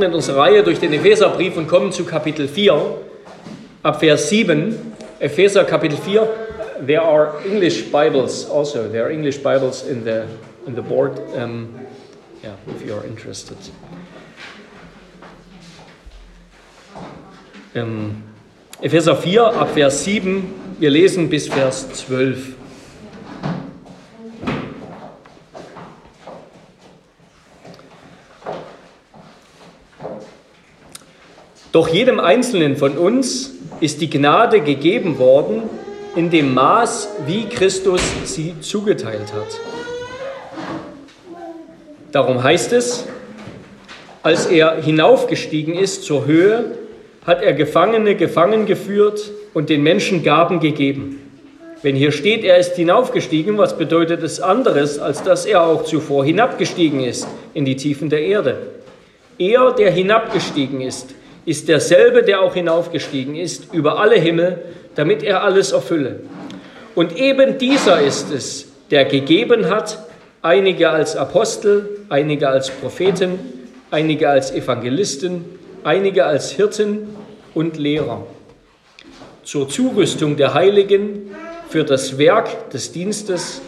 fortfahren in unserer Reihe durch den Epheserbrief und kommen zu Kapitel 4, ab Vers 7. Epheser Kapitel 4. There are English Bibles also. There are English Bibles in the, in the board, um, yeah, if you are interested. Um, Epheser 4, ab Vers 7. Wir lesen bis Vers 12. Doch jedem Einzelnen von uns ist die Gnade gegeben worden in dem Maß, wie Christus sie zugeteilt hat. Darum heißt es, als er hinaufgestiegen ist zur Höhe, hat er Gefangene gefangen geführt und den Menschen Gaben gegeben. Wenn hier steht, er ist hinaufgestiegen, was bedeutet es anderes, als dass er auch zuvor hinabgestiegen ist in die Tiefen der Erde? Er, der hinabgestiegen ist, ist derselbe, der auch hinaufgestiegen ist über alle Himmel, damit er alles erfülle. Und eben dieser ist es, der gegeben hat, einige als Apostel, einige als Propheten, einige als Evangelisten, einige als Hirten und Lehrer, zur Zurüstung der Heiligen, für das Werk des Dienstes,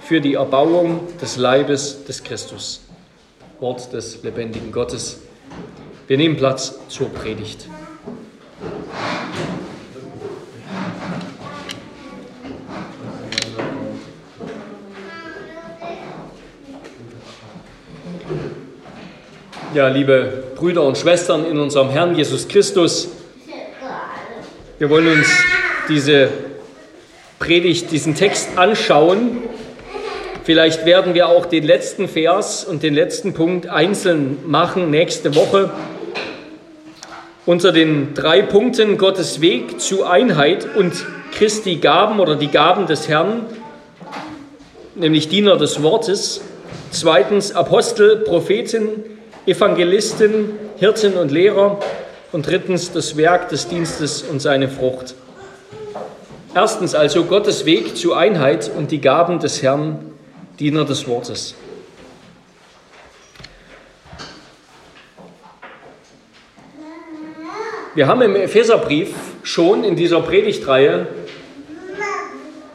für die Erbauung des Leibes des Christus. Wort des lebendigen Gottes. Wir nehmen Platz zur Predigt. Ja, liebe Brüder und Schwestern in unserem Herrn Jesus Christus, wir wollen uns diese Predigt, diesen Text anschauen. Vielleicht werden wir auch den letzten Vers und den letzten Punkt einzeln machen nächste Woche unter den drei Punkten Gottes Weg zu Einheit und Christi Gaben oder die Gaben des Herrn, nämlich Diener des Wortes. Zweitens Apostel, Propheten, Evangelisten, Hirten und Lehrer. Und drittens das Werk des Dienstes und seine Frucht. Erstens also Gottes Weg zu Einheit und die Gaben des Herrn, Diener des Wortes. Wir haben im Epheserbrief schon in dieser Predigtreihe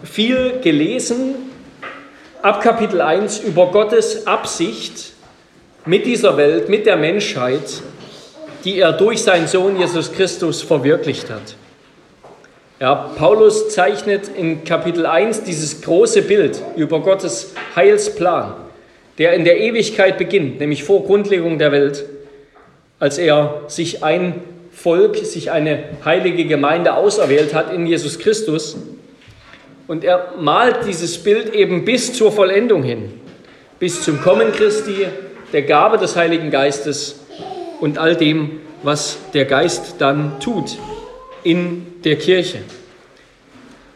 viel gelesen, ab Kapitel 1 über Gottes Absicht mit dieser Welt, mit der Menschheit, die er durch seinen Sohn Jesus Christus verwirklicht hat. Ja, Paulus zeichnet in Kapitel 1 dieses große Bild über Gottes Heilsplan, der in der Ewigkeit beginnt, nämlich vor Grundlegung der Welt, als er sich ein Volk, sich eine heilige Gemeinde auserwählt hat in Jesus Christus. Und er malt dieses Bild eben bis zur Vollendung hin, bis zum Kommen Christi, der Gabe des Heiligen Geistes und all dem, was der Geist dann tut in der Kirche.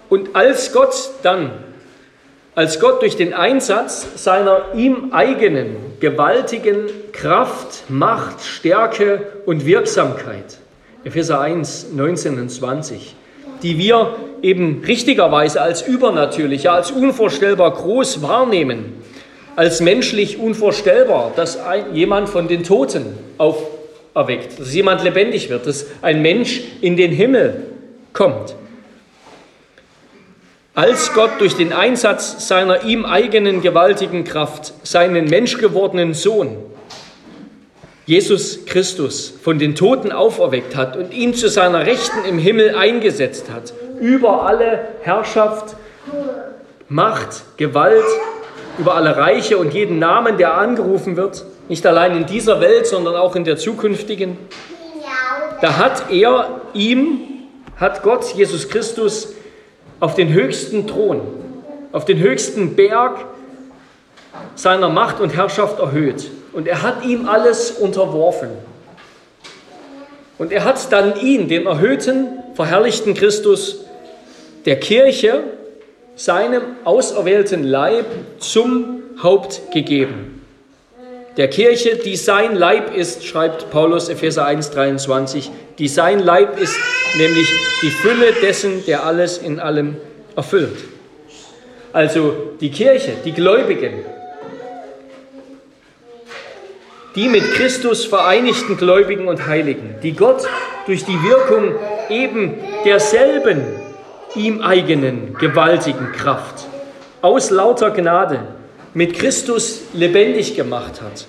Und als Gott dann, als Gott durch den Einsatz seiner ihm eigenen gewaltigen Kraft, Macht, Stärke und Wirksamkeit Epheser 1, 19 und 20, die wir eben richtigerweise als übernatürlich, als unvorstellbar groß wahrnehmen, als menschlich unvorstellbar, dass jemand von den Toten auferweckt, dass jemand lebendig wird, dass ein Mensch in den Himmel kommt. Als Gott durch den Einsatz seiner ihm eigenen gewaltigen Kraft seinen menschgewordenen Sohn Jesus Christus von den Toten auferweckt hat und ihn zu seiner Rechten im Himmel eingesetzt hat, über alle Herrschaft, Macht, Gewalt, über alle Reiche und jeden Namen, der angerufen wird, nicht allein in dieser Welt, sondern auch in der zukünftigen. Da hat er ihm, hat Gott, Jesus Christus, auf den höchsten Thron, auf den höchsten Berg seiner Macht und Herrschaft erhöht und er hat ihm alles unterworfen. Und er hat dann ihn, den erhöhten, verherrlichten Christus, der Kirche, seinem auserwählten Leib zum Haupt gegeben. Der Kirche, die sein Leib ist, schreibt Paulus Epheser 1,23, die sein Leib ist, nämlich die Fülle dessen, der alles in allem erfüllt. Also die Kirche, die Gläubigen, die mit Christus vereinigten Gläubigen und Heiligen, die Gott durch die Wirkung eben derselben ihm eigenen gewaltigen Kraft aus lauter Gnade mit Christus lebendig gemacht hat.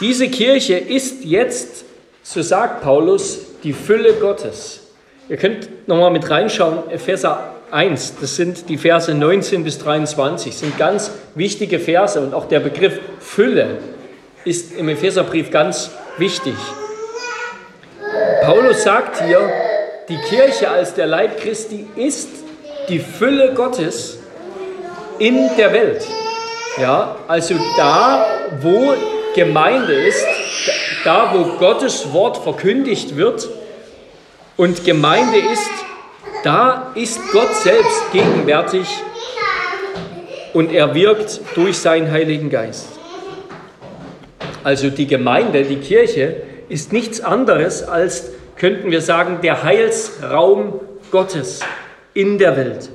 Diese Kirche ist jetzt, so sagt Paulus, die Fülle Gottes. Ihr könnt nochmal mit reinschauen, Epheser 1, das sind die Verse 19 bis 23, sind ganz wichtige Verse und auch der Begriff Fülle ist im Epheserbrief ganz wichtig. Paulus sagt hier, die Kirche als der Leib Christi ist die Fülle Gottes in der Welt. Ja, also da, wo Gemeinde ist, da, wo Gottes Wort verkündigt wird und Gemeinde ist, da ist Gott selbst gegenwärtig und er wirkt durch seinen Heiligen Geist. Also die Gemeinde, die Kirche ist nichts anderes als, könnten wir sagen, der Heilsraum Gottes in der Welt.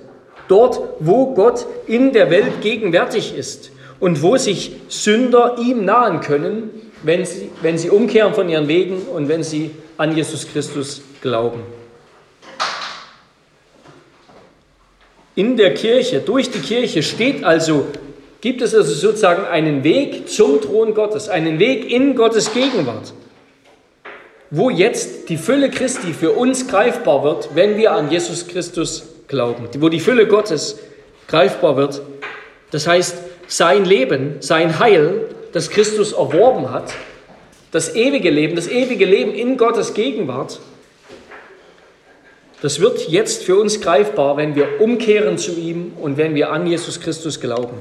Dort, wo Gott in der Welt gegenwärtig ist und wo sich Sünder ihm nahen können, wenn sie, wenn sie umkehren von ihren Wegen und wenn sie an Jesus Christus glauben. In der Kirche, durch die Kirche steht also, gibt es also sozusagen einen Weg zum Thron Gottes, einen Weg in Gottes Gegenwart, wo jetzt die Fülle Christi für uns greifbar wird, wenn wir an Jesus Christus glauben, wo die Fülle Gottes greifbar wird. Das heißt, sein Leben, sein Heil, das Christus erworben hat, das ewige Leben, das ewige Leben in Gottes Gegenwart, das wird jetzt für uns greifbar, wenn wir umkehren zu ihm und wenn wir an Jesus Christus glauben.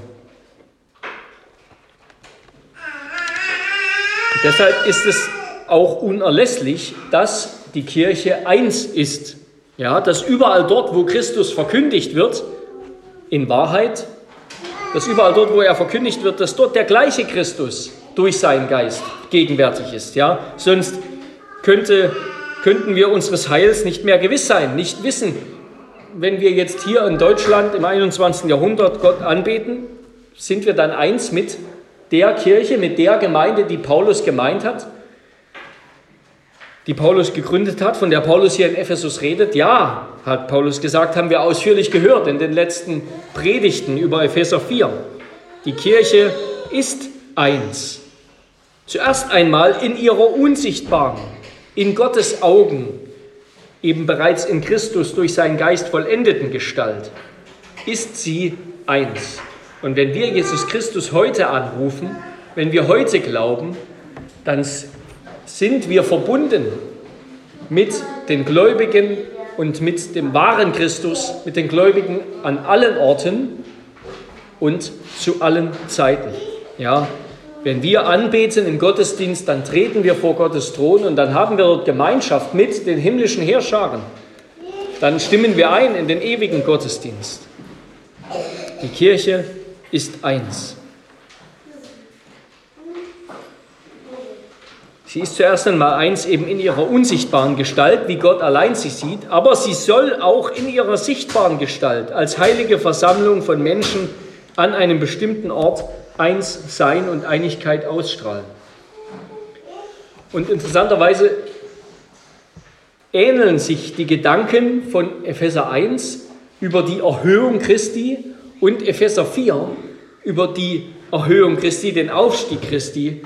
deshalb ist es auch unerlässlich, dass die Kirche eins ist. Ja, dass überall dort, wo Christus verkündigt wird, in Wahrheit, dass überall dort, wo er verkündigt wird, dass dort der gleiche Christus durch seinen Geist gegenwärtig ist. Ja, sonst könnte könnten wir unseres Heils nicht mehr gewiss sein, nicht wissen. Wenn wir jetzt hier in Deutschland im 21. Jahrhundert Gott anbeten, sind wir dann eins mit der Kirche, mit der Gemeinde, die Paulus gemeint hat, die Paulus gegründet hat, von der Paulus hier in Ephesus redet? Ja, hat Paulus gesagt, haben wir ausführlich gehört in den letzten Predigten über Epheser 4. Die Kirche ist eins. Zuerst einmal in ihrer unsichtbaren, in Gottes Augen, eben bereits in Christus durch seinen Geist vollendeten Gestalt, ist sie eins. Und wenn wir Jesus Christus heute anrufen, wenn wir heute glauben, dann sind wir verbunden mit den Gläubigen und mit dem wahren Christus, mit den Gläubigen an allen Orten und zu allen Zeiten. Ja, wenn wir anbeten im Gottesdienst, dann treten wir vor Gottes Thron und dann haben wir dort Gemeinschaft mit den himmlischen Heerscharen. Dann stimmen wir ein in den ewigen Gottesdienst. Die Kirche ist eins. Sie ist zuerst einmal eins eben in ihrer unsichtbaren Gestalt, wie Gott allein sie sieht, aber sie soll auch in ihrer sichtbaren Gestalt als heilige Versammlung von Menschen an einem bestimmten Ort eins sein und Einigkeit ausstrahlen. Und interessanterweise ähneln sich die Gedanken von Epheser 1 über die Erhöhung Christi und Epheser 4 über die Erhöhung Christi, den Aufstieg Christi.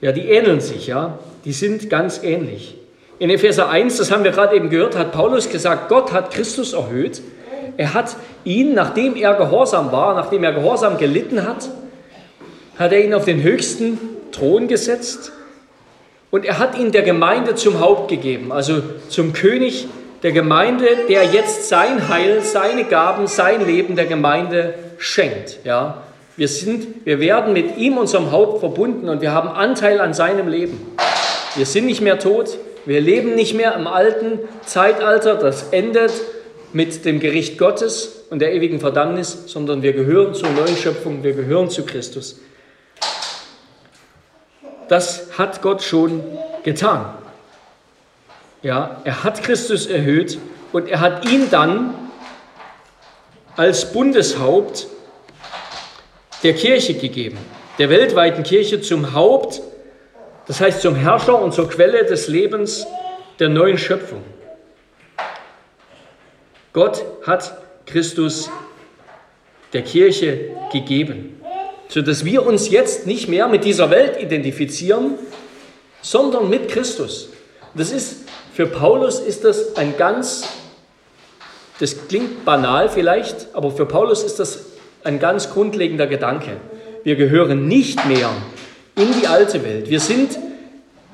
Ja, die ähneln sich, ja. Die sind ganz ähnlich. In Epheser 1, das haben wir gerade eben gehört, hat Paulus gesagt, Gott hat Christus erhöht. Er hat ihn, nachdem er gehorsam war, nachdem er gehorsam gelitten hat, hat er ihn auf den höchsten Thron gesetzt und er hat ihn der Gemeinde zum Haupt gegeben, also zum König der Gemeinde, der jetzt sein Heil, seine Gaben, sein Leben der Gemeinde schenkt. Ja, wir sind, wir werden mit ihm, unserem Haupt, verbunden und wir haben Anteil an seinem Leben. Wir sind nicht mehr tot, wir leben nicht mehr im alten Zeitalter, das endet mit dem Gericht Gottes und der ewigen Verdammnis, sondern wir gehören zur neuen Schöpfung, wir gehören zu Christus das hat Gott schon getan. Ja, er hat Christus erhöht und er hat ihn dann als Bundeshaupt der Kirche gegeben. der weltweiten Kirche zum Haupt, das heißt zum Herrscher und zur Quelle des Lebens der neuen Schöpfung. Gott hat Christus der Kirche gegeben, sodass wir uns jetzt nicht mehr mit dieser Welt identifizieren, sondern mit Christus. Das ist für Paulus ist das ein ganz das klingt banal vielleicht, aber für Paulus ist das ein ganz grundlegender Gedanke. Wir gehören nicht mehr in die alte Welt. Wir sind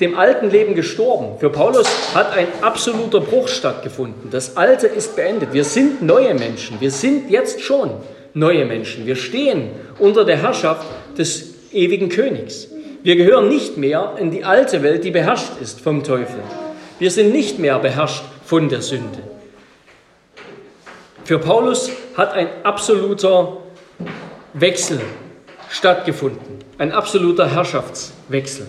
dem alten Leben gestorben. Für Paulus hat ein absoluter Bruch stattgefunden. Das Alte ist beendet. Wir sind neue Menschen. Wir sind jetzt schon neue Menschen. Wir stehen unter der Herrschaft des ewigen Königs. Wir gehören nicht mehr in die alte Welt, die beherrscht ist vom Teufel. Wir sind nicht mehr beherrscht von der Sünde. Für Paulus hat ein absoluter Wechsel stattgefunden, ein absoluter Herrschaftswechsel.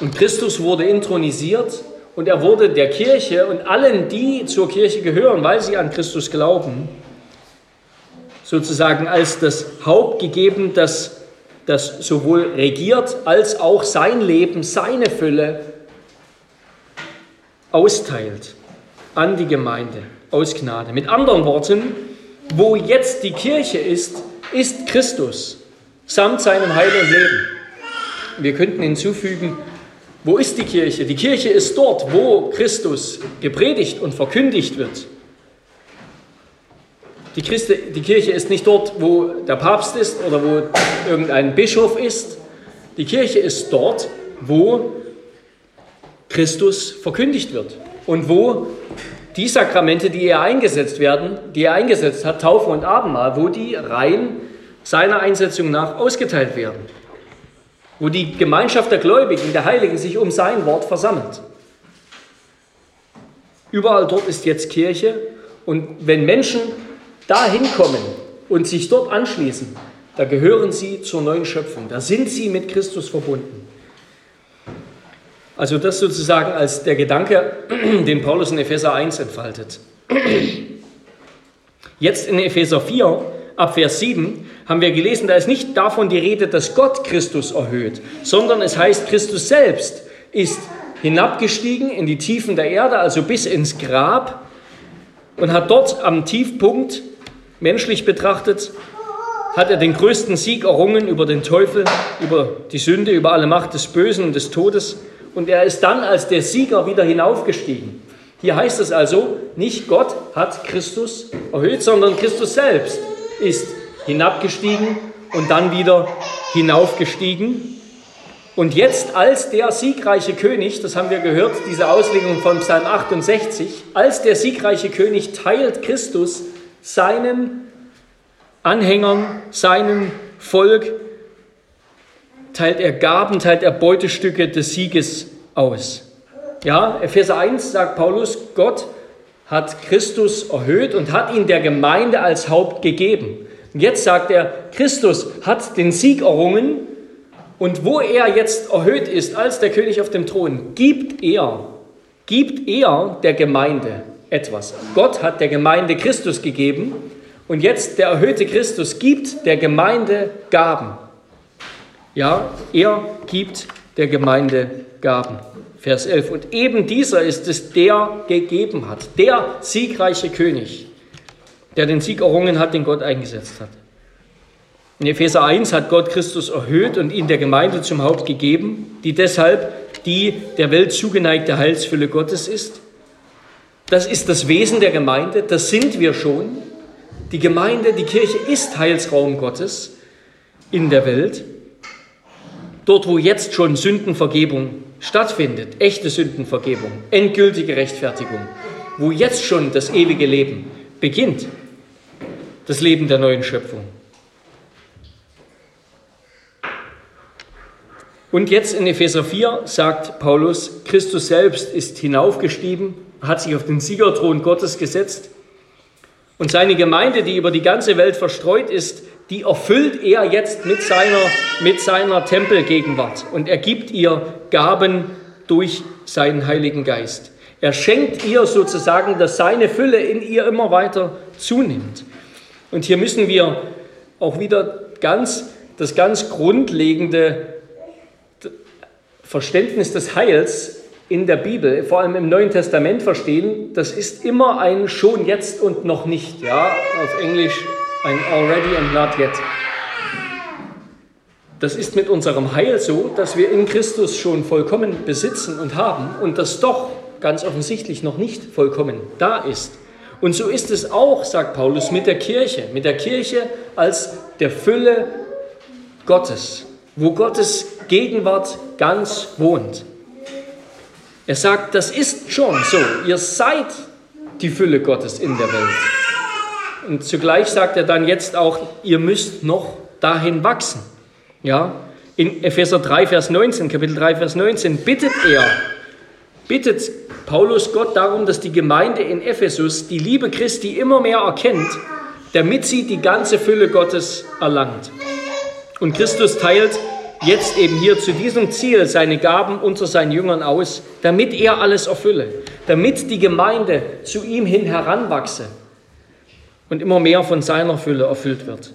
Und Christus wurde intronisiert und er wurde der Kirche und allen, die zur Kirche gehören, weil sie an Christus glauben, sozusagen als das Haupt gegeben, das, das sowohl regiert als auch sein Leben, seine Fülle austeilt an die Gemeinde aus Gnade. Mit anderen Worten, wo jetzt die Kirche ist, ist Christus samt seinem Heil und Leben. Wir könnten hinzufügen, wo ist die Kirche? Die Kirche ist dort, wo Christus gepredigt und verkündigt wird. Die, Christi, die Kirche ist nicht dort, wo der Papst ist oder wo irgendein Bischof ist. Die Kirche ist dort, wo Christus verkündigt wird und wo die Sakramente, die er eingesetzt werden, die er eingesetzt hat, Taufe und Abendmahl, wo die rein seiner Einsetzung nach ausgeteilt werden, wo die Gemeinschaft der Gläubigen, der Heiligen sich um sein Wort versammelt. Überall dort ist jetzt Kirche und wenn Menschen dahin kommen und sich dort anschließen, da gehören sie zur neuen Schöpfung, da sind sie mit Christus verbunden. Also das sozusagen als der Gedanke, den Paulus in Epheser 1 entfaltet. Jetzt in Epheser 4, ab Vers 7, haben wir gelesen, da ist nicht davon die Rede, dass Gott Christus erhöht, sondern es heißt, Christus selbst ist hinabgestiegen in die Tiefen der Erde, also bis ins Grab, und hat dort am Tiefpunkt, menschlich betrachtet, hat er den größten Sieg errungen über den Teufel, über die Sünde, über alle Macht des Bösen und des Todes und er ist dann als der Sieger wieder hinaufgestiegen. Hier heißt es also, nicht Gott hat Christus erhöht, sondern Christus selbst ist hinabgestiegen und dann wieder hinaufgestiegen. Und jetzt als der siegreiche König, das haben wir gehört, diese Auslegung von Psalm 68, als der siegreiche König teilt Christus seinen Anhängern, seinem Volk teilt er Gaben, teilt er Beutestücke des Sieges aus. Ja, Epheser 1 sagt Paulus, Gott hat Christus erhöht und hat ihn der Gemeinde als Haupt gegeben. Und jetzt sagt er, Christus hat den Sieg errungen und wo er jetzt erhöht ist als der König auf dem Thron, gibt er, gibt er der Gemeinde etwas. Gott hat der Gemeinde Christus gegeben und jetzt der erhöhte Christus gibt der Gemeinde Gaben. Ja, er gibt der Gemeinde Gaben. Vers 11. Und eben dieser ist es, der gegeben hat, der siegreiche König, der den Sieg errungen hat, den Gott eingesetzt hat. In Epheser 1 hat Gott Christus erhöht und ihn der Gemeinde zum Haupt gegeben, die deshalb die der Welt zugeneigte Heilsfülle Gottes ist. Das ist das Wesen der Gemeinde, das sind wir schon. Die Gemeinde, die Kirche ist Heilsraum Gottes in der Welt. Dort, wo jetzt schon Sündenvergebung stattfindet, echte Sündenvergebung, endgültige Rechtfertigung, wo jetzt schon das ewige Leben beginnt, das Leben der neuen Schöpfung. Und jetzt in Epheser 4 sagt Paulus, Christus selbst ist hinaufgestiegen, hat sich auf den Siegerthron Gottes gesetzt und seine Gemeinde, die über die ganze Welt verstreut ist, die erfüllt er jetzt mit seiner, mit seiner Tempelgegenwart und er gibt ihr Gaben durch seinen Heiligen Geist. Er schenkt ihr sozusagen, dass seine Fülle in ihr immer weiter zunimmt. Und hier müssen wir auch wieder ganz das ganz grundlegende Verständnis des Heils in der Bibel, vor allem im Neuen Testament verstehen, das ist immer ein schon jetzt und noch nicht. Ja, auf Englisch ein already and not yet. Das ist mit unserem Heil so, dass wir in Christus schon vollkommen besitzen und haben und das doch ganz offensichtlich noch nicht vollkommen da ist. Und so ist es auch, sagt Paulus, mit der Kirche, mit der Kirche als der Fülle Gottes, wo Gottes Gegenwart ganz wohnt. Er sagt, das ist schon so, ihr seid die Fülle Gottes in der Welt. Und zugleich sagt er dann jetzt auch, ihr müsst noch dahin wachsen. Ja, in Epheser 3, Vers 19, Kapitel 3, Vers 19, bittet er, bittet Paulus Gott darum, dass die Gemeinde in Ephesus die Liebe Christi immer mehr erkennt, damit sie die ganze Fülle Gottes erlangt. Und Christus teilt jetzt eben hier zu diesem Ziel seine Gaben unter seinen Jüngern aus, damit er alles erfülle, damit die Gemeinde zu ihm hin heranwachse und immer mehr von seiner Fülle erfüllt wird.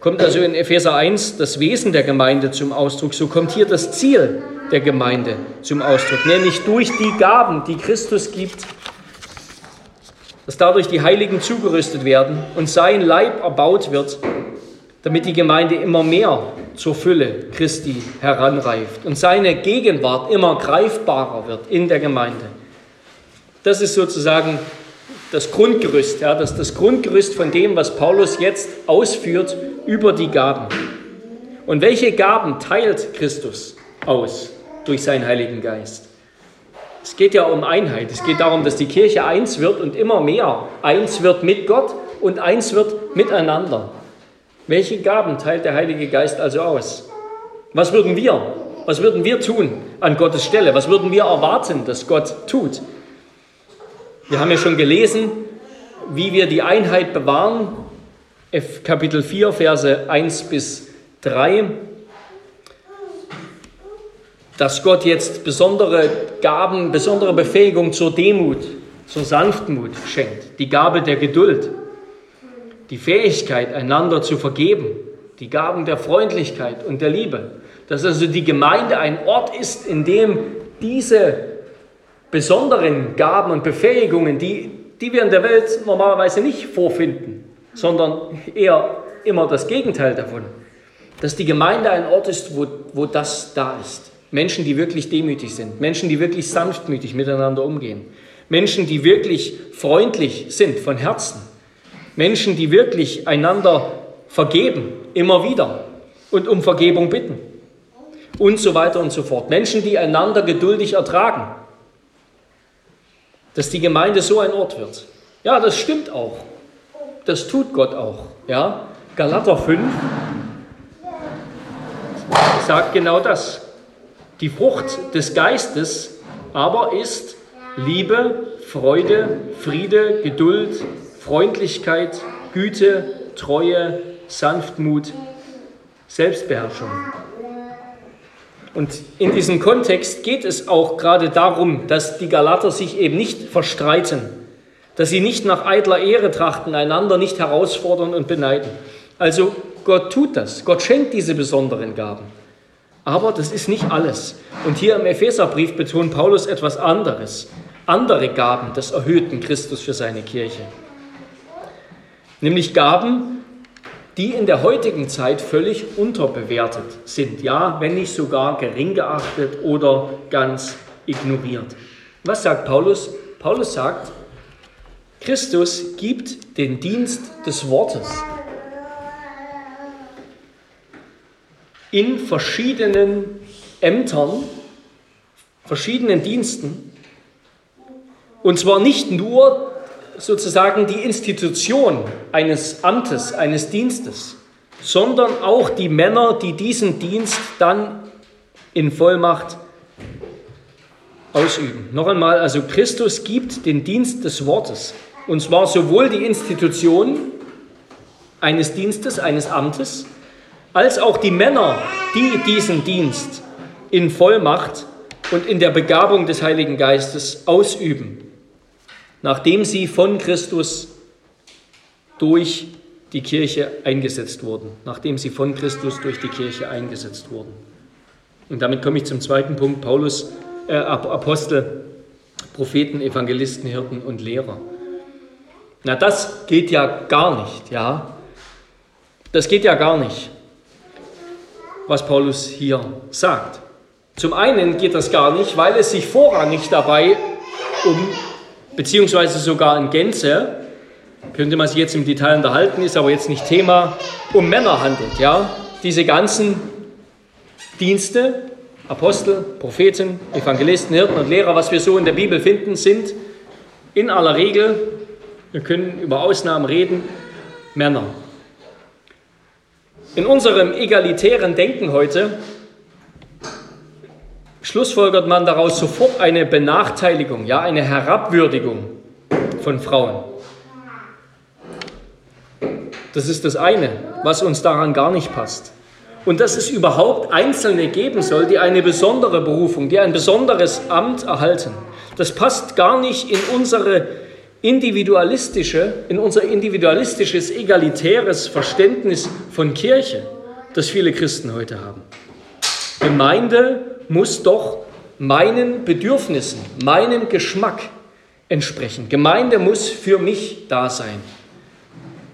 Kommt also in Epheser 1 das Wesen der Gemeinde zum Ausdruck, so kommt hier das Ziel der Gemeinde zum Ausdruck, nämlich durch die Gaben, die Christus gibt, dass dadurch die Heiligen zugerüstet werden und sein Leib erbaut wird, damit die Gemeinde immer mehr zur Fülle Christi heranreift und seine Gegenwart immer greifbarer wird in der Gemeinde. Das ist sozusagen das Grundgerüst, ja, das, das Grundgerüst von dem, was Paulus jetzt ausführt über die Gaben. Und welche Gaben teilt Christus aus durch seinen Heiligen Geist? Es geht ja um Einheit. Es geht darum, dass die Kirche eins wird und immer mehr eins wird mit Gott und eins wird miteinander. Welche Gaben teilt der Heilige Geist also aus? Was würden wir, was würden wir tun an Gottes Stelle? Was würden wir erwarten, dass Gott tut? Wir haben ja schon gelesen, wie wir die Einheit bewahren. Kapitel 4, Verse 1 bis 3. Dass Gott jetzt besondere Gaben, besondere Befähigung zur Demut, zur Sanftmut schenkt. Die Gabe der Geduld, die Fähigkeit, einander zu vergeben, die Gaben der Freundlichkeit und der Liebe. Dass also die Gemeinde ein Ort ist, in dem diese besonderen Gaben und Befähigungen, die, die wir in der Welt normalerweise nicht vorfinden, sondern eher immer das Gegenteil davon. Dass die Gemeinde ein Ort ist, wo, wo das da ist. Menschen, die wirklich demütig sind, Menschen, die wirklich sanftmütig miteinander umgehen, Menschen, die wirklich freundlich sind von Herzen, Menschen, die wirklich einander vergeben, immer wieder und um Vergebung bitten und so weiter und so fort. Menschen, die einander geduldig ertragen, dass die Gemeinde so ein Ort wird. Ja, das stimmt auch. Das tut Gott auch. Ja? Galater 5 sagt genau das. Die Frucht des Geistes aber ist Liebe, Freude, Friede, Geduld, Freundlichkeit, Güte, Treue, Sanftmut, Selbstbeherrschung. Und in diesem Kontext geht es auch gerade darum, dass die Galater sich eben nicht verstreiten, dass sie nicht nach eitler Ehre trachten, einander nicht herausfordern und beneiden. Also Gott tut das, Gott schenkt diese besonderen Gaben. Aber das ist nicht alles. Und hier im Epheserbrief betont Paulus etwas anderes, andere Gaben des erhöhten Christus für seine Kirche. Nämlich Gaben, die in der heutigen Zeit völlig unterbewertet sind, ja, wenn nicht sogar gering geachtet oder ganz ignoriert. Was sagt Paulus? Paulus sagt, Christus gibt den Dienst des Wortes in verschiedenen Ämtern, verschiedenen Diensten, und zwar nicht nur sozusagen die Institution eines Amtes, eines Dienstes, sondern auch die Männer, die diesen Dienst dann in Vollmacht ausüben. Noch einmal, also Christus gibt den Dienst des Wortes, und zwar sowohl die Institution eines Dienstes, eines Amtes, als auch die Männer, die diesen Dienst in Vollmacht und in der Begabung des Heiligen Geistes ausüben nachdem sie von Christus durch die Kirche eingesetzt wurden, nachdem sie von Christus durch die Kirche eingesetzt wurden. Und damit komme ich zum zweiten Punkt, Paulus, äh, Apostel, Propheten, Evangelisten, Hirten und Lehrer. Na, das geht ja gar nicht, ja. Das geht ja gar nicht, was Paulus hier sagt. Zum einen geht das gar nicht, weil es sich vorrangig dabei um, beziehungsweise sogar in Gänze, könnte man sich jetzt im Detail unterhalten, ist aber jetzt nicht Thema, um Männer handelt. Ja? Diese ganzen Dienste, Apostel, Propheten, Evangelisten, Hirten und Lehrer, was wir so in der Bibel finden, sind in aller Regel, wir können über Ausnahmen reden, Männer. In unserem egalitären Denken heute schlussfolgert man daraus sofort eine Benachteiligung, ja, eine Herabwürdigung von Frauen. Das ist das eine, was uns daran gar nicht passt. Und dass es überhaupt Einzelne geben soll, die eine besondere Berufung, die ein besonderes Amt erhalten. Das passt gar nicht in unsere individualistische, in unser individualistisches, egalitäres Verständnis von Kirche, das viele Christen heute haben. Gemeinde muss doch meinen Bedürfnissen, meinem Geschmack entsprechen. Gemeinde muss für mich da sein.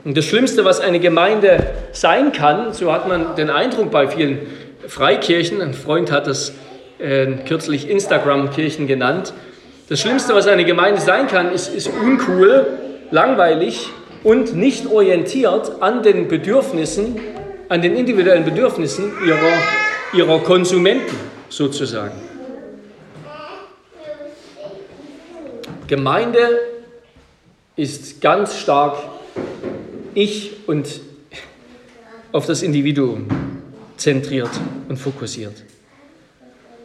Und das Schlimmste, was eine Gemeinde sein kann, so hat man den Eindruck bei vielen Freikirchen, ein Freund hat das äh, kürzlich Instagram-Kirchen genannt, das Schlimmste, was eine Gemeinde sein kann, ist, ist uncool, langweilig und nicht orientiert an den Bedürfnissen, an den individuellen Bedürfnissen ihrer, ihrer Konsumenten sozusagen. Gemeinde ist ganz stark ich und auf das Individuum zentriert und fokussiert.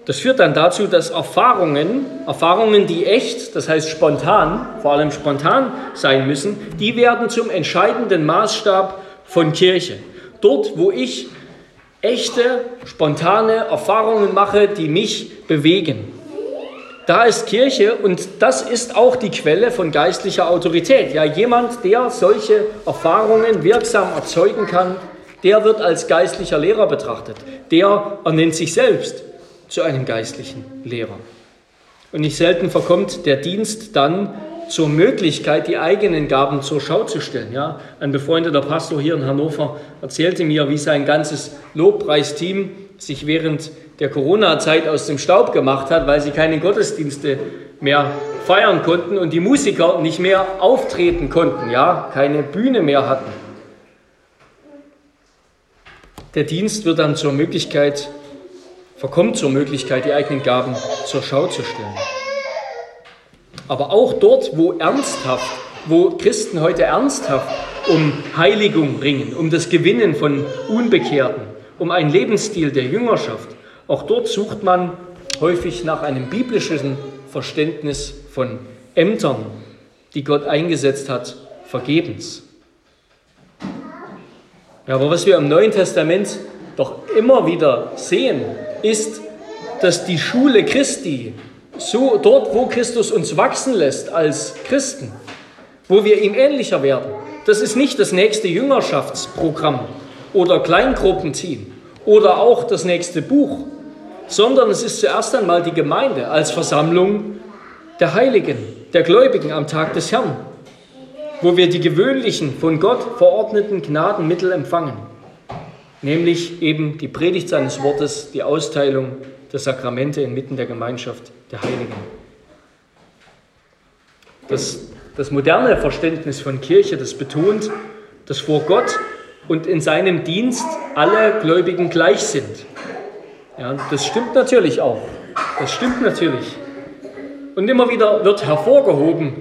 Das führt dann dazu, dass Erfahrungen, Erfahrungen, die echt, das heißt spontan, vor allem spontan sein müssen, die werden zum entscheidenden Maßstab von Kirche. Dort, wo ich echte, spontane Erfahrungen mache, die mich bewegen, da ist Kirche und das ist auch die Quelle von geistlicher Autorität. Ja, jemand, der solche Erfahrungen wirksam erzeugen kann, der wird als geistlicher Lehrer betrachtet. Der ernennt sich selbst zu einem geistlichen Lehrer. Und nicht selten verkommt der Dienst dann zur Möglichkeit, die eigenen Gaben zur Schau zu stellen. Ja, ein befreundeter Pastor hier in Hannover erzählte mir, wie sein ganzes Lobpreisteam sich während der Corona-Zeit aus dem Staub gemacht hat, weil sie keine Gottesdienste mehr feiern konnten und die Musiker nicht mehr auftreten konnten, ja, keine Bühne mehr hatten. Der Dienst wird dann zur Möglichkeit, verkommt zur Möglichkeit, die eigenen Gaben zur Schau zu stellen. Aber auch dort, wo ernsthaft, wo Christen heute ernsthaft um Heiligung ringen, um das Gewinnen von Unbekehrten, um einen Lebensstil der Jüngerschaft, auch dort sucht man häufig nach einem biblischen Verständnis von Ämtern, die Gott eingesetzt hat, vergebens. Ja, aber was wir im Neuen Testament doch immer wieder sehen, ist, dass die Schule Christi, so dort, wo Christus uns wachsen lässt als Christen, wo wir ihm ähnlicher werden, das ist nicht das nächste Jüngerschaftsprogramm oder Kleingruppenteam oder auch das nächste Buch, sondern es ist zuerst einmal die Gemeinde als Versammlung der Heiligen, der Gläubigen am Tag des Herrn, wo wir die gewöhnlichen, von Gott verordneten Gnadenmittel empfangen, nämlich eben die Predigt seines Wortes, die Austeilung der Sakramente inmitten der Gemeinschaft der Heiligen. Das, das moderne Verständnis von Kirche, das betont, dass vor Gott und in seinem Dienst alle Gläubigen gleich sind ja, das stimmt natürlich auch. Das stimmt natürlich. Und immer wieder wird hervorgehoben,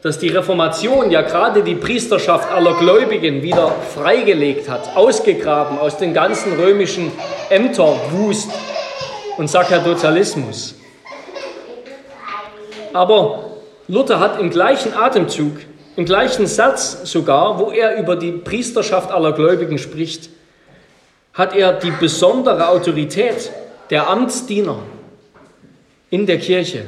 dass die Reformation ja gerade die Priesterschaft aller Gläubigen wieder freigelegt hat, ausgegraben aus den ganzen römischen Ämterwust und Sakerdotalismus. Aber Luther hat im gleichen Atemzug, im gleichen Satz sogar, wo er über die Priesterschaft aller Gläubigen spricht, hat er die besondere Autorität der Amtsdiener in der Kirche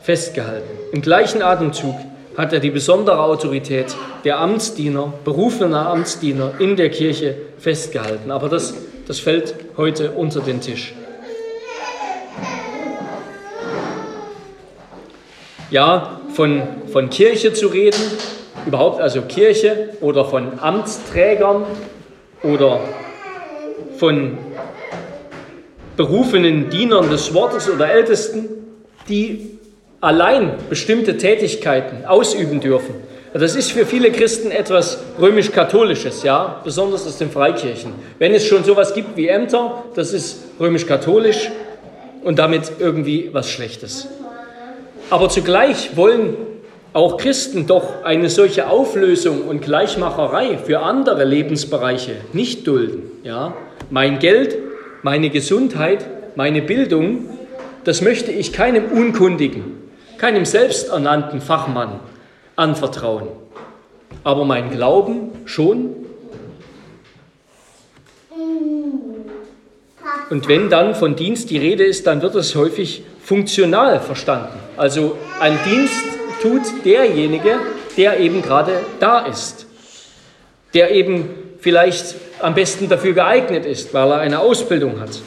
festgehalten. Im gleichen Atemzug hat er die besondere Autorität der Amtsdiener, berufener Amtsdiener in der Kirche festgehalten. Aber das, das fällt heute unter den Tisch. Ja, von, von Kirche zu reden, überhaupt also Kirche oder von Amtsträgern oder von berufenen Dienern des Wortes oder Ältesten, die allein bestimmte Tätigkeiten ausüben dürfen. Das ist für viele Christen etwas römisch-katholisches, ja, besonders aus den Freikirchen. Wenn es schon sowas gibt wie Ämter, das ist römisch-katholisch und damit irgendwie was Schlechtes. Aber zugleich wollen auch Christen doch eine solche Auflösung und Gleichmacherei für andere Lebensbereiche nicht dulden. Ja? Mein Geld, meine Gesundheit, meine Bildung, das möchte ich keinem Unkundigen, keinem selbsternannten Fachmann anvertrauen. Aber mein Glauben schon. Und wenn dann von Dienst die Rede ist, dann wird es häufig funktional verstanden. Also ein Dienst tut derjenige, der eben gerade da ist, der eben vielleicht am besten dafür geeignet ist, weil er eine Ausbildung hat.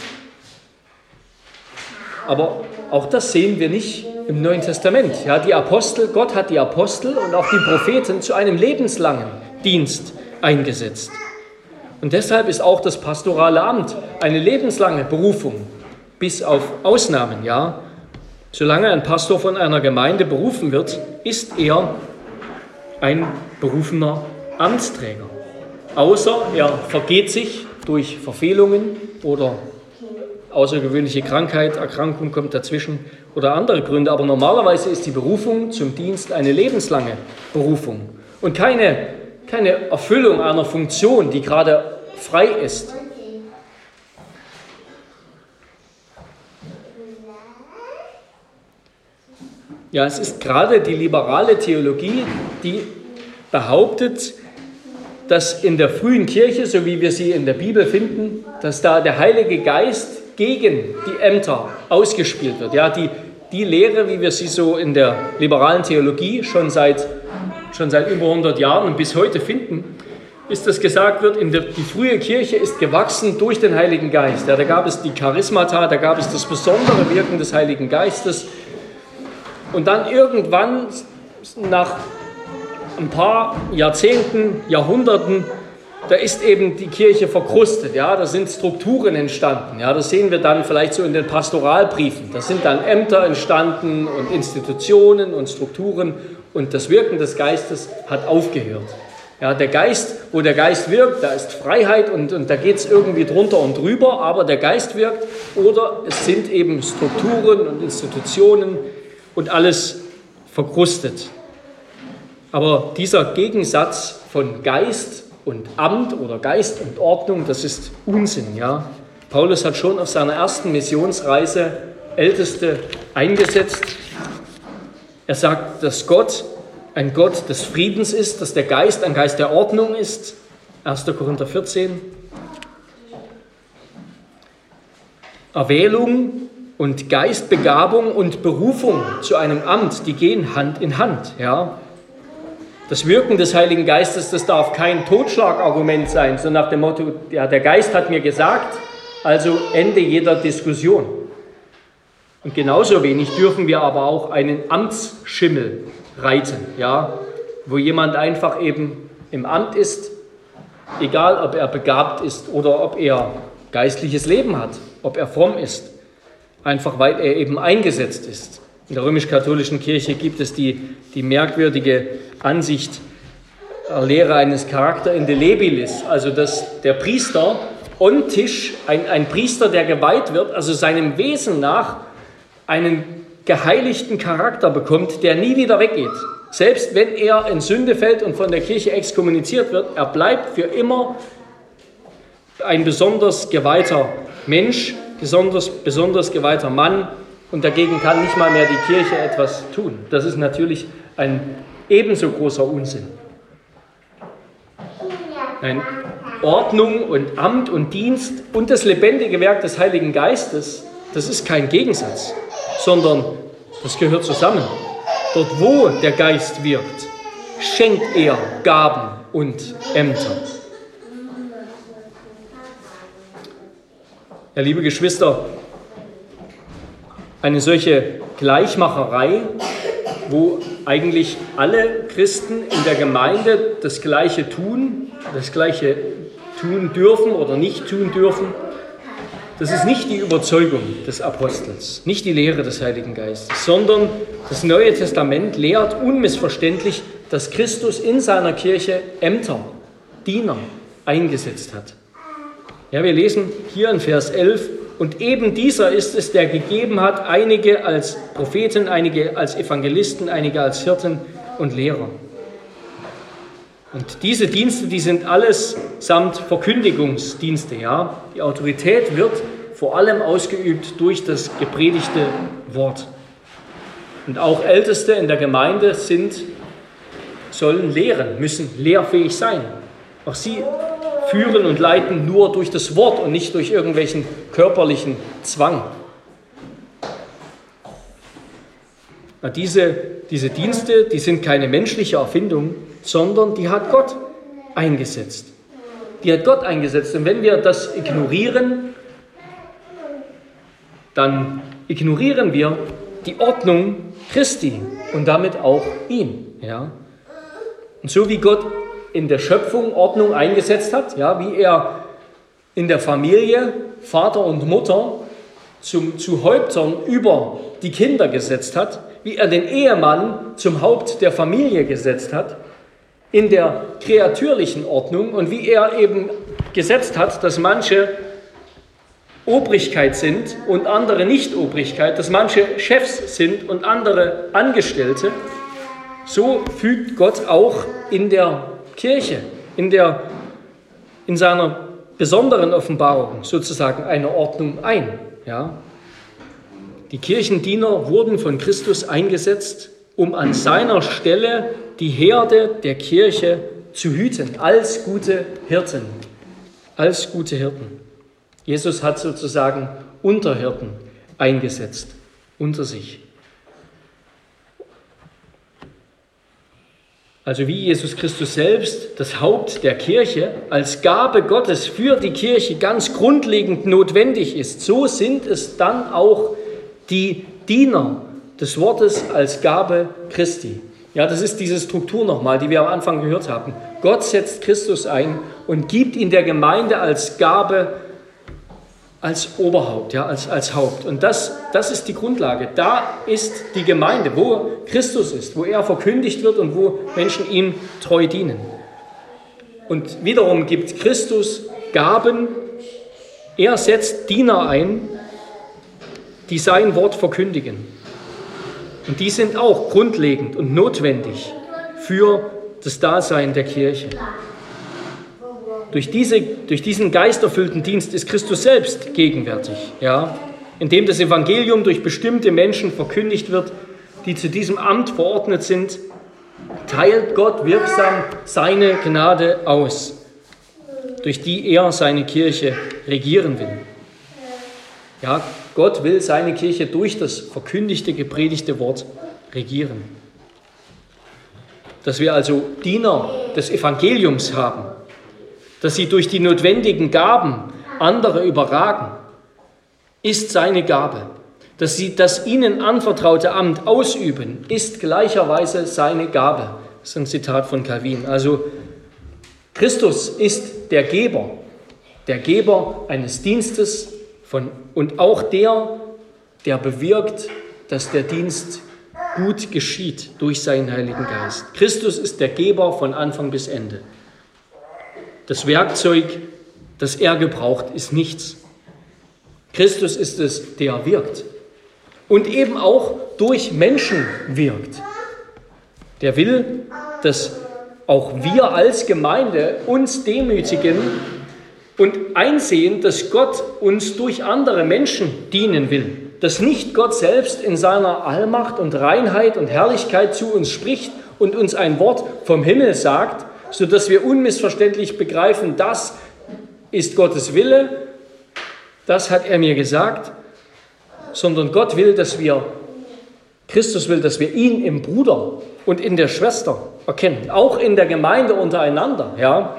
Aber auch das sehen wir nicht im Neuen Testament. Ja, die Apostel, Gott hat die Apostel und auch die Propheten zu einem lebenslangen Dienst eingesetzt. Und deshalb ist auch das pastorale Amt eine lebenslange Berufung, bis auf Ausnahmen, ja. Solange ein Pastor von einer Gemeinde berufen wird, ist er ein berufener Amtsträger. Außer er vergeht sich durch Verfehlungen oder außergewöhnliche Krankheit, Erkrankung kommt dazwischen oder andere Gründe. Aber normalerweise ist die Berufung zum Dienst eine lebenslange Berufung und keine, keine Erfüllung einer Funktion, die gerade frei ist. Ja, es ist gerade die liberale Theologie, die behauptet, dass in der frühen Kirche, so wie wir sie in der Bibel finden, dass da der Heilige Geist gegen die Ämter ausgespielt wird. Ja, die, die Lehre, wie wir sie so in der liberalen Theologie schon seit, schon seit über 100 Jahren und bis heute finden, ist, dass gesagt wird, in der, die frühe Kirche ist gewachsen durch den Heiligen Geist. Ja, da gab es die Charismata, da gab es das besondere Wirken des Heiligen Geistes, und dann irgendwann nach ein paar Jahrzehnten, Jahrhunderten, da ist eben die Kirche verkrustet, ja, da sind Strukturen entstanden, ja, das sehen wir dann vielleicht so in den Pastoralbriefen. Da sind dann Ämter entstanden und Institutionen und Strukturen und das Wirken des Geistes hat aufgehört. Ja, der Geist, wo der Geist wirkt, da ist Freiheit und, und da geht es irgendwie drunter und drüber, aber der Geist wirkt oder es sind eben Strukturen und Institutionen, und alles verkrustet. Aber dieser Gegensatz von Geist und Amt oder Geist und Ordnung, das ist Unsinn. Ja? Paulus hat schon auf seiner ersten Missionsreise Älteste eingesetzt. Er sagt, dass Gott ein Gott des Friedens ist, dass der Geist ein Geist der Ordnung ist. 1. Korinther 14. Erwählung und Geistbegabung und Berufung zu einem Amt, die gehen Hand in Hand. Ja? Das Wirken des Heiligen Geistes, das darf kein Totschlagargument sein, so nach dem Motto, ja, der Geist hat mir gesagt, also Ende jeder Diskussion. Und genauso wenig dürfen wir aber auch einen Amtsschimmel reiten, ja, wo jemand einfach eben im Amt ist, egal ob er begabt ist oder ob er geistliches Leben hat, ob er fromm ist einfach weil er eben eingesetzt ist. In der römisch-katholischen Kirche gibt es die, die merkwürdige Ansicht äh, Lehre eines Charakter indelebilis, also dass der Priester on Tisch, ein, ein Priester, der geweiht wird, also seinem Wesen nach einen geheiligten Charakter bekommt, der nie wieder weggeht. Selbst wenn er in Sünde fällt und von der Kirche exkommuniziert wird, er bleibt für immer ein besonders geweihter Mensch, besonders, besonders geweihter Mann und dagegen kann nicht mal mehr die Kirche etwas tun. Das ist natürlich ein ebenso großer Unsinn. Nein, Ordnung und Amt und Dienst und das lebendige Werk des Heiligen Geistes, das ist kein Gegensatz, sondern das gehört zusammen. dort wo der Geist wirkt, schenkt er Gaben und Ämter. Ja, liebe Geschwister, eine solche Gleichmacherei, wo eigentlich alle Christen in der Gemeinde das Gleiche tun, das Gleiche tun dürfen oder nicht tun dürfen, das ist nicht die Überzeugung des Apostels, nicht die Lehre des Heiligen Geistes, sondern das Neue Testament lehrt unmissverständlich, dass Christus in seiner Kirche Ämter, Diener eingesetzt hat. Ja, wir lesen hier in Vers 11, und eben dieser ist es, der gegeben hat, einige als Propheten, einige als Evangelisten, einige als Hirten und Lehrer. Und diese Dienste, die sind alles samt Verkündigungsdienste, ja. Die Autorität wird vor allem ausgeübt durch das gepredigte Wort. Und auch Älteste in der Gemeinde sind, sollen lehren, müssen lehrfähig sein. Auch sie führen und leiten nur durch das Wort und nicht durch irgendwelchen körperlichen Zwang. Diese, diese Dienste, die sind keine menschliche Erfindung, sondern die hat Gott eingesetzt. Die hat Gott eingesetzt. Und wenn wir das ignorieren, dann ignorieren wir die Ordnung Christi und damit auch ihn. Ja? Und so wie Gott in der Schöpfung Ordnung eingesetzt hat, ja, wie er in der Familie Vater und Mutter zum, zu Häuptern über die Kinder gesetzt hat, wie er den Ehemann zum Haupt der Familie gesetzt hat, in der kreatürlichen Ordnung und wie er eben gesetzt hat, dass manche Obrigkeit sind und andere nicht Obrigkeit, dass manche Chefs sind und andere Angestellte, so fügt Gott auch in der Kirche, in, der, in seiner besonderen Offenbarung sozusagen eine Ordnung ein. Ja? Die Kirchendiener wurden von Christus eingesetzt, um an seiner Stelle die Herde der Kirche zu hüten, als gute Hirten. Als gute Hirten. Jesus hat sozusagen Unterhirten eingesetzt unter sich. Also wie Jesus Christus selbst, das Haupt der Kirche, als Gabe Gottes für die Kirche ganz grundlegend notwendig ist, so sind es dann auch die Diener des Wortes als Gabe Christi. Ja, das ist diese Struktur nochmal, die wir am Anfang gehört haben. Gott setzt Christus ein und gibt ihn der Gemeinde als Gabe, als Oberhaupt, ja, als, als Haupt. Und das, das ist die Grundlage. Da ist die Gemeinde, wo Christus ist, wo er verkündigt wird und wo Menschen ihm treu dienen. Und wiederum gibt Christus Gaben, er setzt Diener ein, die sein Wort verkündigen. Und die sind auch grundlegend und notwendig für das Dasein der Kirche. Durch, diese, durch diesen geisterfüllten Dienst ist Christus selbst gegenwärtig, ja, indem das Evangelium durch bestimmte Menschen verkündigt wird, die zu diesem Amt verordnet sind, teilt Gott wirksam seine Gnade aus, durch die er seine Kirche regieren will. Ja, Gott will seine Kirche durch das verkündigte, gepredigte Wort regieren. Dass wir also Diener des Evangeliums haben, dass sie durch die notwendigen Gaben andere überragen, ist seine Gabe. Dass sie das ihnen anvertraute Amt ausüben, ist gleicherweise seine Gabe. Das ist ein Zitat von Calvin. Also Christus ist der Geber, der Geber eines Dienstes von, und auch der, der bewirkt, dass der Dienst gut geschieht durch seinen Heiligen Geist. Christus ist der Geber von Anfang bis Ende. Das Werkzeug, das er gebraucht, ist nichts. Christus ist es, der wirkt. Und eben auch durch Menschen wirkt. Der will, dass auch wir als Gemeinde uns demütigen und einsehen, dass Gott uns durch andere Menschen dienen will. Dass nicht Gott selbst in seiner Allmacht und Reinheit und Herrlichkeit zu uns spricht und uns ein Wort vom Himmel sagt, sodass wir unmissverständlich begreifen, das ist Gottes Wille, das hat er mir gesagt, sondern Gott will, dass wir Christus will, dass wir ihn im Bruder und in der Schwester erkennen, auch in der Gemeinde untereinander. Ja?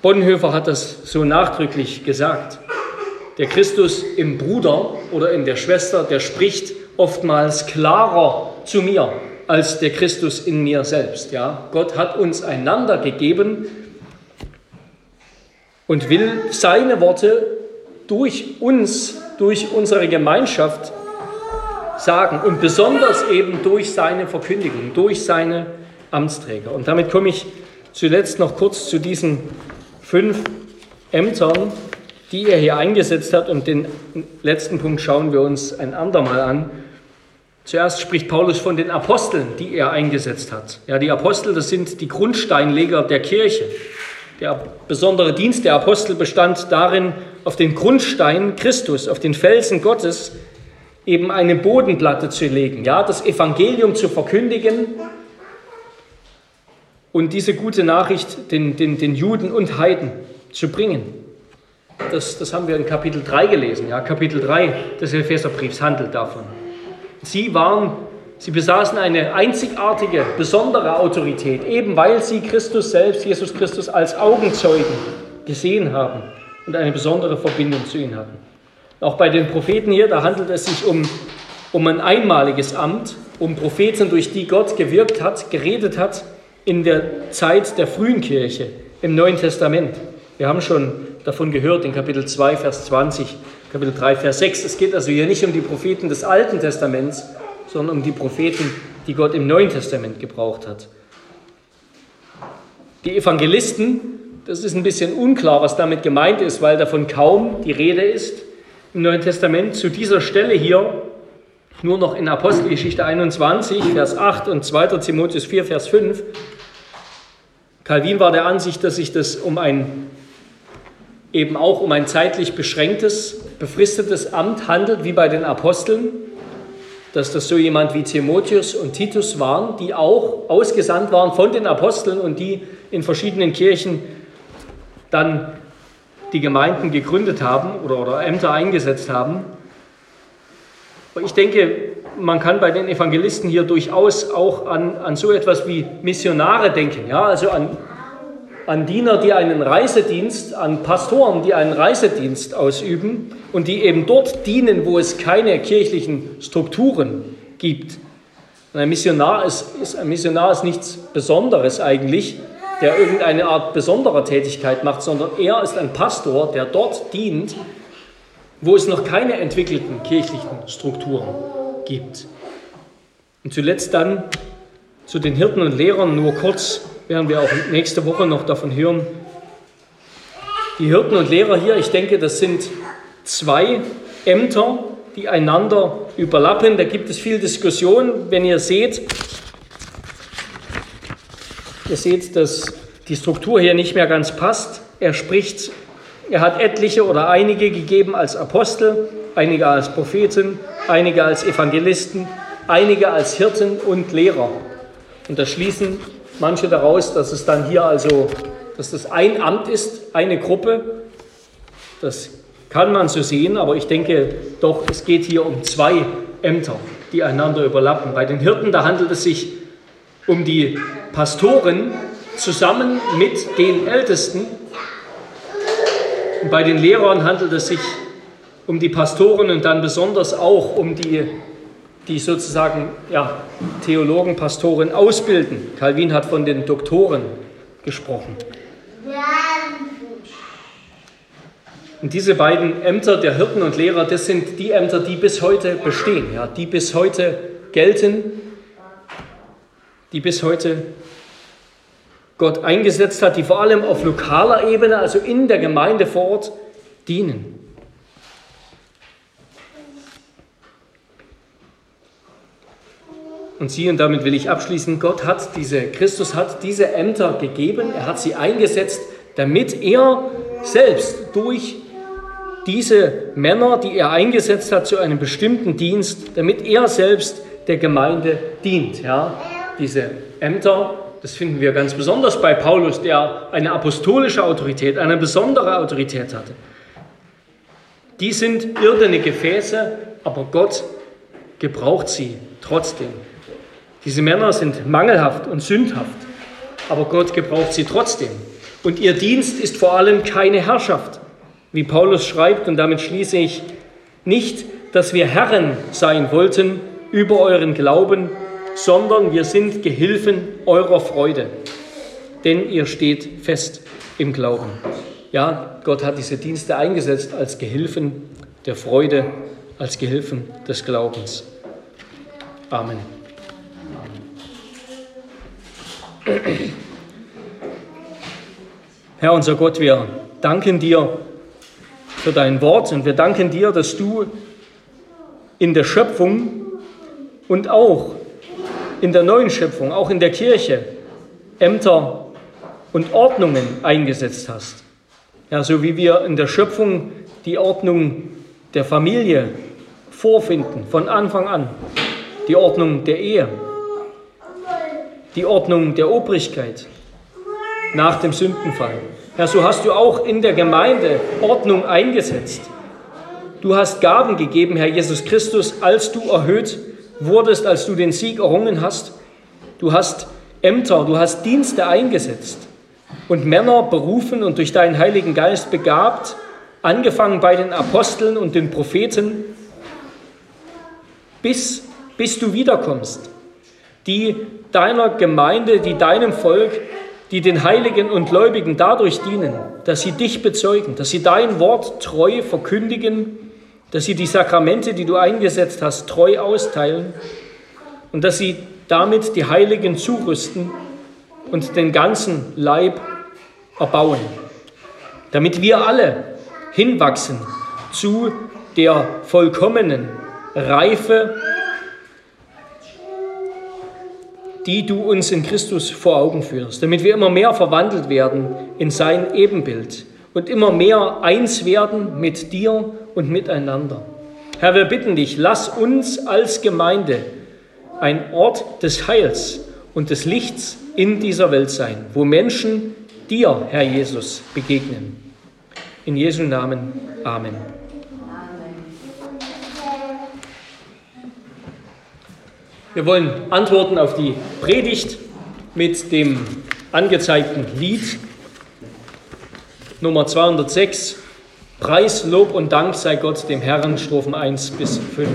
Bonhoeffer hat das so nachdrücklich gesagt. Der Christus im Bruder oder in der Schwester, der spricht oftmals klarer zu mir als der Christus in mir selbst. Ja? Gott hat uns einander gegeben und will seine Worte durch uns, durch unsere Gemeinschaft sagen und besonders eben durch seine Verkündigung, durch seine Amtsträger. Und damit komme ich zuletzt noch kurz zu diesen fünf Ämtern, die er hier eingesetzt hat. Und den letzten Punkt schauen wir uns ein andermal an. Zuerst spricht Paulus von den Aposteln, die er eingesetzt hat. Ja, die Apostel, das sind die Grundsteinleger der Kirche. Der besondere Dienst der Apostel bestand darin, auf den Grundstein Christus, auf den Felsen Gottes, eben eine Bodenplatte zu legen, ja, das Evangelium zu verkündigen und diese gute Nachricht den, den, den Juden und Heiden zu bringen. Das, das haben wir in Kapitel 3 gelesen. Ja, Kapitel 3 des Epheserbriefs handelt davon. Sie waren, sie besaßen eine einzigartige, besondere Autorität, eben weil sie Christus selbst, Jesus Christus, als Augenzeugen gesehen haben und eine besondere Verbindung zu ihm hatten. Auch bei den Propheten hier, da handelt es sich um, um ein einmaliges Amt, um Propheten, durch die Gott gewirkt hat, geredet hat in der Zeit der frühen Kirche im Neuen Testament. Wir haben schon davon gehört in Kapitel 2, Vers 20 Kapitel 3, Vers 6. Es geht also hier nicht um die Propheten des Alten Testaments, sondern um die Propheten, die Gott im Neuen Testament gebraucht hat. Die Evangelisten, das ist ein bisschen unklar, was damit gemeint ist, weil davon kaum die Rede ist im Neuen Testament. Zu dieser Stelle hier nur noch in Apostelgeschichte 21, Vers 8 und 2. Timotheus 4, Vers 5. Calvin war der Ansicht, dass sich das um ein eben auch um ein zeitlich beschränktes, befristetes Amt handelt, wie bei den Aposteln, dass das so jemand wie Timotheus und Titus waren, die auch ausgesandt waren von den Aposteln und die in verschiedenen Kirchen dann die Gemeinden gegründet haben oder, oder Ämter eingesetzt haben. Ich denke, man kann bei den Evangelisten hier durchaus auch an, an so etwas wie Missionare denken, ja, also an an Diener, die einen Reisedienst, an Pastoren, die einen Reisedienst ausüben und die eben dort dienen, wo es keine kirchlichen Strukturen gibt. Und ein Missionar ist, ist, ein Missionar ist nichts Besonderes eigentlich, der irgendeine Art besonderer Tätigkeit macht, sondern er ist ein Pastor, der dort dient, wo es noch keine entwickelten kirchlichen Strukturen gibt. Und zuletzt dann zu den Hirten und Lehrern nur kurz werden wir auch nächste Woche noch davon hören. Die Hirten und Lehrer hier, ich denke, das sind zwei Ämter, die einander überlappen. Da gibt es viel Diskussion. Wenn ihr seht, ihr seht, dass die Struktur hier nicht mehr ganz passt. Er spricht, er hat etliche oder einige gegeben als Apostel, einige als Propheten, einige als Evangelisten, einige als Hirten und Lehrer. Und da schließen manche daraus, dass es dann hier also, dass das ein Amt ist, eine Gruppe. Das kann man so sehen, aber ich denke doch, es geht hier um zwei Ämter, die einander überlappen. Bei den Hirten, da handelt es sich um die Pastoren zusammen mit den Ältesten. Und bei den Lehrern handelt es sich um die Pastoren und dann besonders auch um die die sozusagen ja, Theologen, Pastoren ausbilden. Calvin hat von den Doktoren gesprochen. Und diese beiden Ämter der Hirten und Lehrer, das sind die Ämter, die bis heute bestehen, ja, die bis heute gelten, die bis heute Gott eingesetzt hat, die vor allem auf lokaler Ebene, also in der Gemeinde vor Ort, dienen. Und sie, und damit will ich abschließen, Gott hat diese, Christus hat diese Ämter gegeben, er hat sie eingesetzt, damit er selbst durch diese Männer, die er eingesetzt hat zu einem bestimmten Dienst, damit er selbst der Gemeinde dient. Ja? Diese Ämter, das finden wir ganz besonders bei Paulus, der eine apostolische Autorität, eine besondere Autorität hatte. Die sind irdene Gefäße, aber Gott gebraucht sie trotzdem. Diese Männer sind mangelhaft und sündhaft, aber Gott gebraucht sie trotzdem. Und ihr Dienst ist vor allem keine Herrschaft, wie Paulus schreibt, und damit schließe ich nicht, dass wir Herren sein wollten über euren Glauben, sondern wir sind Gehilfen eurer Freude, denn ihr steht fest im Glauben. Ja, Gott hat diese Dienste eingesetzt als Gehilfen der Freude, als Gehilfen des Glaubens. Amen. Herr unser Gott, wir danken dir für dein Wort und wir danken dir, dass du in der Schöpfung und auch in der neuen Schöpfung, auch in der Kirche, Ämter und Ordnungen eingesetzt hast. Ja, so wie wir in der Schöpfung die Ordnung der Familie vorfinden, von Anfang an, die Ordnung der Ehe, die Ordnung der Obrigkeit nach dem Sündenfall. Herr, so hast du auch in der Gemeinde Ordnung eingesetzt. Du hast Gaben gegeben, Herr Jesus Christus, als du erhöht wurdest, als du den Sieg errungen hast. Du hast Ämter, du hast Dienste eingesetzt und Männer berufen und durch deinen Heiligen Geist begabt, angefangen bei den Aposteln und den Propheten, bis, bis du wiederkommst, die deiner Gemeinde, die deinem Volk, die den Heiligen und Gläubigen dadurch dienen, dass sie dich bezeugen, dass sie dein Wort treu verkündigen, dass sie die Sakramente, die du eingesetzt hast, treu austeilen und dass sie damit die Heiligen zurüsten und den ganzen Leib erbauen, damit wir alle hinwachsen zu der vollkommenen Reife, die du uns in Christus vor Augen führst, damit wir immer mehr verwandelt werden in sein Ebenbild und immer mehr eins werden mit dir und miteinander. Herr, wir bitten dich, lass uns als Gemeinde ein Ort des Heils und des Lichts in dieser Welt sein, wo Menschen dir, Herr Jesus, begegnen. In Jesu Namen. Amen. Wir wollen antworten auf die Predigt mit dem angezeigten Lied Nummer 206. Preis, Lob und Dank sei Gott dem Herrn, Strophen 1 bis 5.